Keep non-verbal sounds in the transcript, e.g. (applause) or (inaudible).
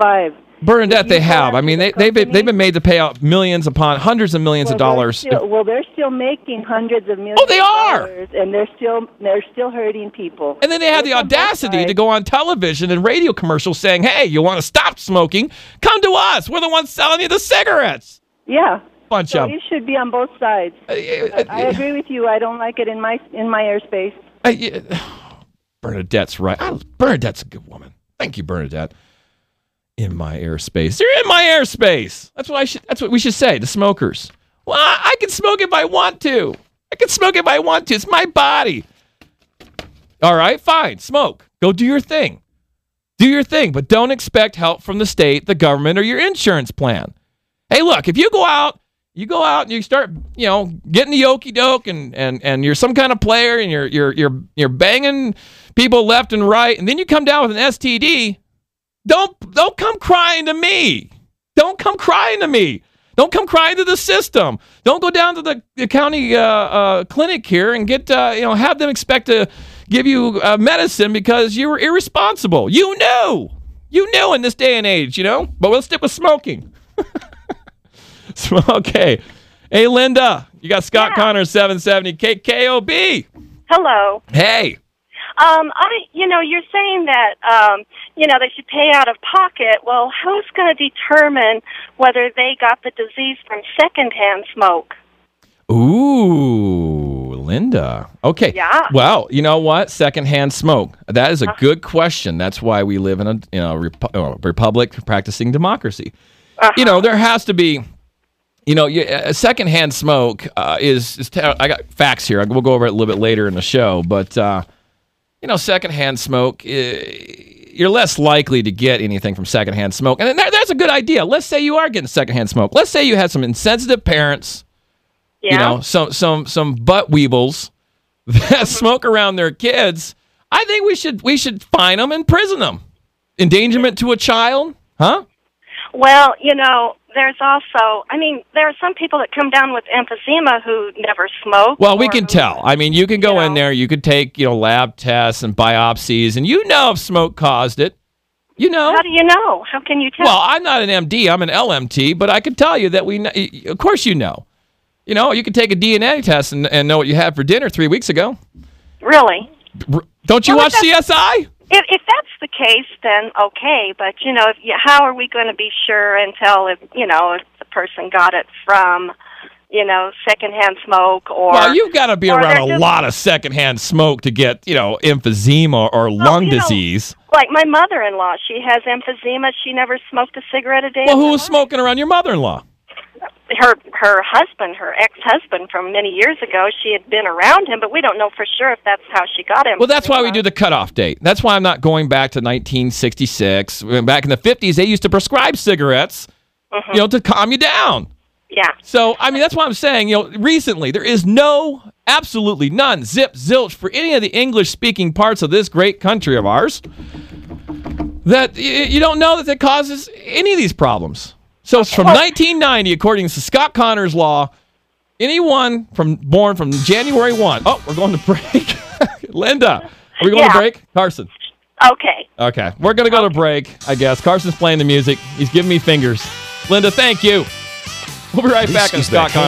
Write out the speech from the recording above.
five. Bernadette, you they have. I mean, the they, they've been, they've been made to pay out millions upon hundreds of millions of Well, they're dollars. Still, well, they're still making hundreds of millions. Oh, they of are! and they're still they're still hurting people. And then they have the audacity to go on television and radio commercials saying, "Hey, you want to stop smoking? Come to us. We're the ones selling you the cigarettes." Yeah. Bunch So of. it should be on both sides. I, I agree with you. I don't like it in my in my airspace. Uh, yeah. (sighs) Bernadette's right. Bernadette's a good woman. Thank you, Bernadette. In my airspace. You're in my airspace. That's what I should. That's what we should say. The smokers. Well, I, I can smoke if I want to. I can smoke if I want to. It's my body. All right, fine. Smoke. Go do your thing. Do your thing, but don't expect help from the state, the government, or your insurance plan. Hey, look, if you go out, you go out and you start, you know, getting the okey doke and, and, and you're some kind of player and you're you're you're you're banging people left and right, and then you come down with an STD, don't don't come crying to me. Don't come crying to me. Don't come crying to the system. Don't go down to the, the county uh, uh, clinic here and get uh, you know have them expect to give you uh, medicine because you were irresponsible. You knew. You knew in this day and age, you know. But we'll stick with smoking. (laughs) Okay. Hey, Linda, you got Scott Connor 770 KKOB. Hello. Hey. Um, I, you know, you're saying that, um, you know, they should pay out of pocket. Well, who's going to determine whether they got the disease from secondhand smoke? Ooh, Linda. Okay. Yeah. Well, you know what? Secondhand smoke. That is a good question. That's why we live in a you know repu- uh, republic practicing democracy. Uh-huh. You know, there has to be. You know, you, uh, secondhand smoke uh, is is. Te- I got facts here. We'll go over it a little bit later in the show, but uh, you know, secondhand smoke. Uh, you're less likely to get anything from secondhand smoke, and that, that's a good idea. Let's say you are getting secondhand smoke. Let's say you had some insensitive parents Yeah. you know, some some some butt weebles (laughs) that smoke around their kids. I think we should we should fine them and prison them. Endangerment to a child, huh? Well, you know, there's also, I mean, there are some people that come down with emphysema who never smoke. Well, we can who- tell. I mean, you can go You in there, you could take you know lab tests and biopsies, and you know if smoke caused it. You know. How do you know? How can you tell? Well, I'm not an MD. I'm an LMT, but I can tell you that we. kn- Of course, you know. You know, you can take a DNA test and, and know what you had for dinner three weeks ago. really? Don't you Well, watch CSI? If, if that's the case, then okay. But you know, if you, how are we going to be sure until if you know if the person got it from, you know, secondhand smoke or? Well, you've got to be around a just- lot of secondhand smoke to get, you know, emphysema or lung you know, disease. Like my mother-in-law, she has emphysema. She never smoked a cigarette a day. Well, who was life. smoking around your mother-in-law? Her her husband, her ex-husband from many years ago. She had been around him, but we don't know for sure if that's how she got him. Well, that's why we do the cutoff date. That's why I'm not going back to 1966. Back in the 50s, they used to prescribe cigarettes, Mm-hmm. you know, to calm you down. Yeah. So, I mean, that's why I'm saying, you know, recently there is no, absolutely none, zip, zilch for any of the English speaking parts of this great country of ours that y- you don't know that that causes any of these problems. So it's from 1990, according to Scott Connor's law, anyone from born from January 1. Oh, we're going to break. (laughs) Linda, are we going Yeah. to break? Carson. Okay. Okay, we're going to go to break, I guess. Carson's playing the music. He's giving me fingers. Linda, thank you. We'll be right This back on is Scott Connor.